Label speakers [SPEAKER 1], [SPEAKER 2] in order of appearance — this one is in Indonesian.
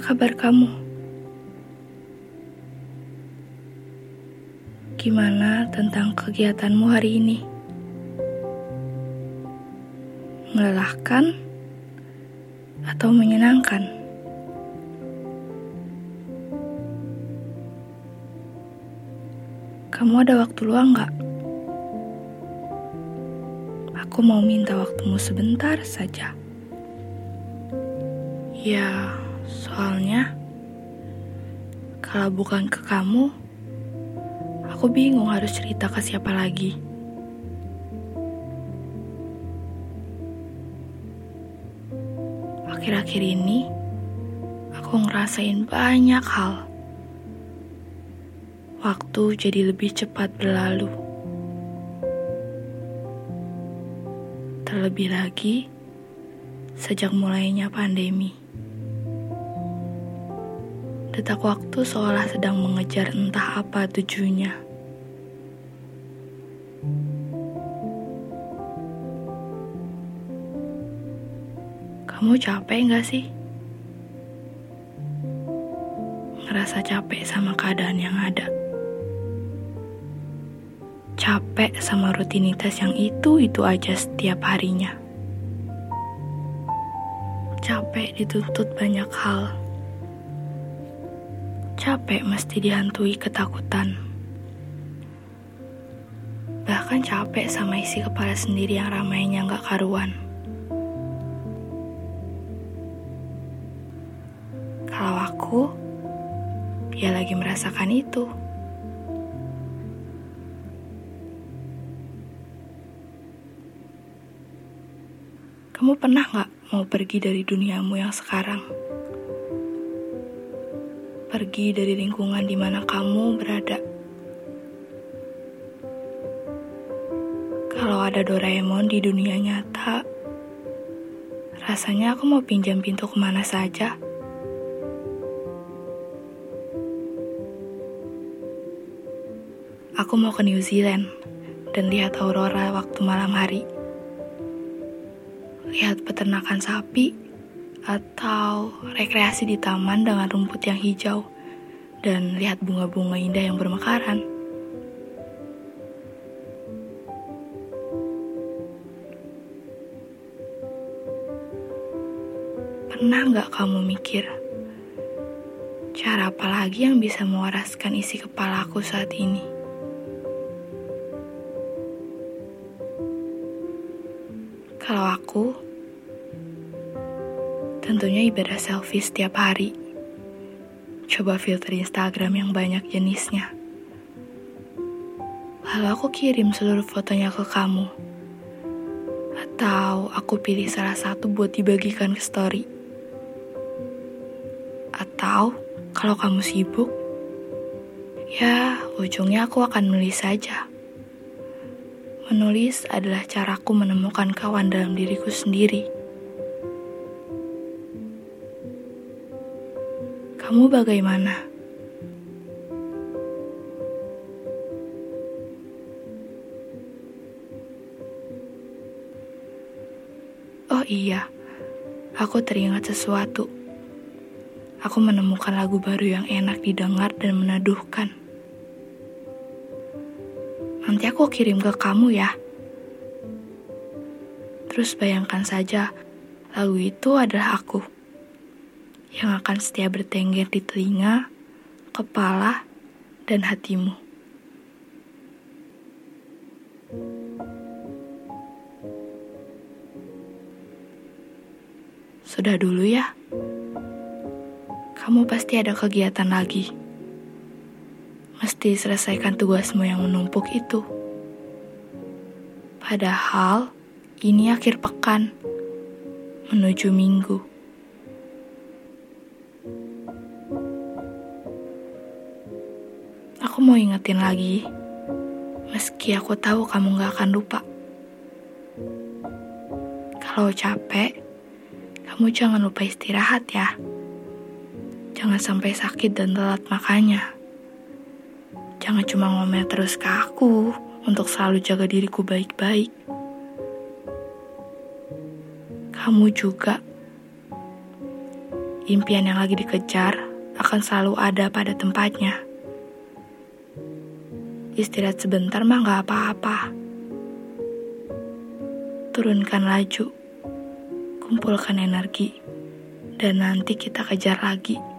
[SPEAKER 1] kabar kamu? Gimana tentang kegiatanmu hari ini? Melelahkan atau menyenangkan? Kamu ada waktu luang gak? Aku mau minta waktumu sebentar saja. Ya, soalnya kalau bukan ke kamu, aku bingung harus cerita ke siapa lagi. Akhir-akhir ini, aku ngerasain banyak hal. Waktu jadi lebih cepat berlalu. Terlebih lagi, sejak mulainya pandemi. Detak waktu seolah sedang mengejar entah apa tujuannya. Kamu capek gak sih? Ngerasa capek sama keadaan yang ada. Capek sama rutinitas yang itu-itu aja setiap harinya. Capek dituntut banyak hal capek mesti dihantui ketakutan. Bahkan capek sama isi kepala sendiri yang ramainya nggak karuan. Kalau aku, ya lagi merasakan itu. Kamu pernah nggak mau pergi dari duniamu yang sekarang? Pergi dari lingkungan di mana kamu berada. Kalau ada Doraemon di dunia nyata, rasanya aku mau pinjam pintu ke mana saja. Aku mau ke New Zealand dan lihat aurora waktu malam hari. Lihat peternakan sapi atau rekreasi di taman dengan rumput yang hijau dan lihat bunga-bunga indah yang bermekaran. Pernah nggak kamu mikir, cara apa lagi yang bisa mewaraskan isi kepalaku saat ini? Tentunya ibadah selfie setiap hari. Coba filter Instagram yang banyak jenisnya. Lalu aku kirim seluruh fotonya ke kamu. Atau aku pilih salah satu buat dibagikan ke story. Atau kalau kamu sibuk, ya ujungnya aku akan menulis saja. Menulis adalah caraku menemukan kawan dalam diriku sendiri. Kamu bagaimana? Oh iya, aku teringat sesuatu. Aku menemukan lagu baru yang enak didengar dan meneduhkan. Nanti aku kirim ke kamu ya. Terus bayangkan saja, lagu itu adalah aku yang akan setia bertengger di telinga, kepala, dan hatimu. Sudah dulu ya. Kamu pasti ada kegiatan lagi. Mesti selesaikan tugasmu yang menumpuk itu. Padahal ini akhir pekan menuju minggu. Aku mau ingetin lagi, meski aku tahu kamu gak akan lupa. Kalau capek, kamu jangan lupa istirahat ya. Jangan sampai sakit dan telat makanya. Jangan cuma ngomel terus ke aku untuk selalu jaga diriku baik-baik. Kamu juga Impian yang lagi dikejar akan selalu ada pada tempatnya. Istirahat sebentar mah gak apa-apa. Turunkan laju, kumpulkan energi, dan nanti kita kejar lagi.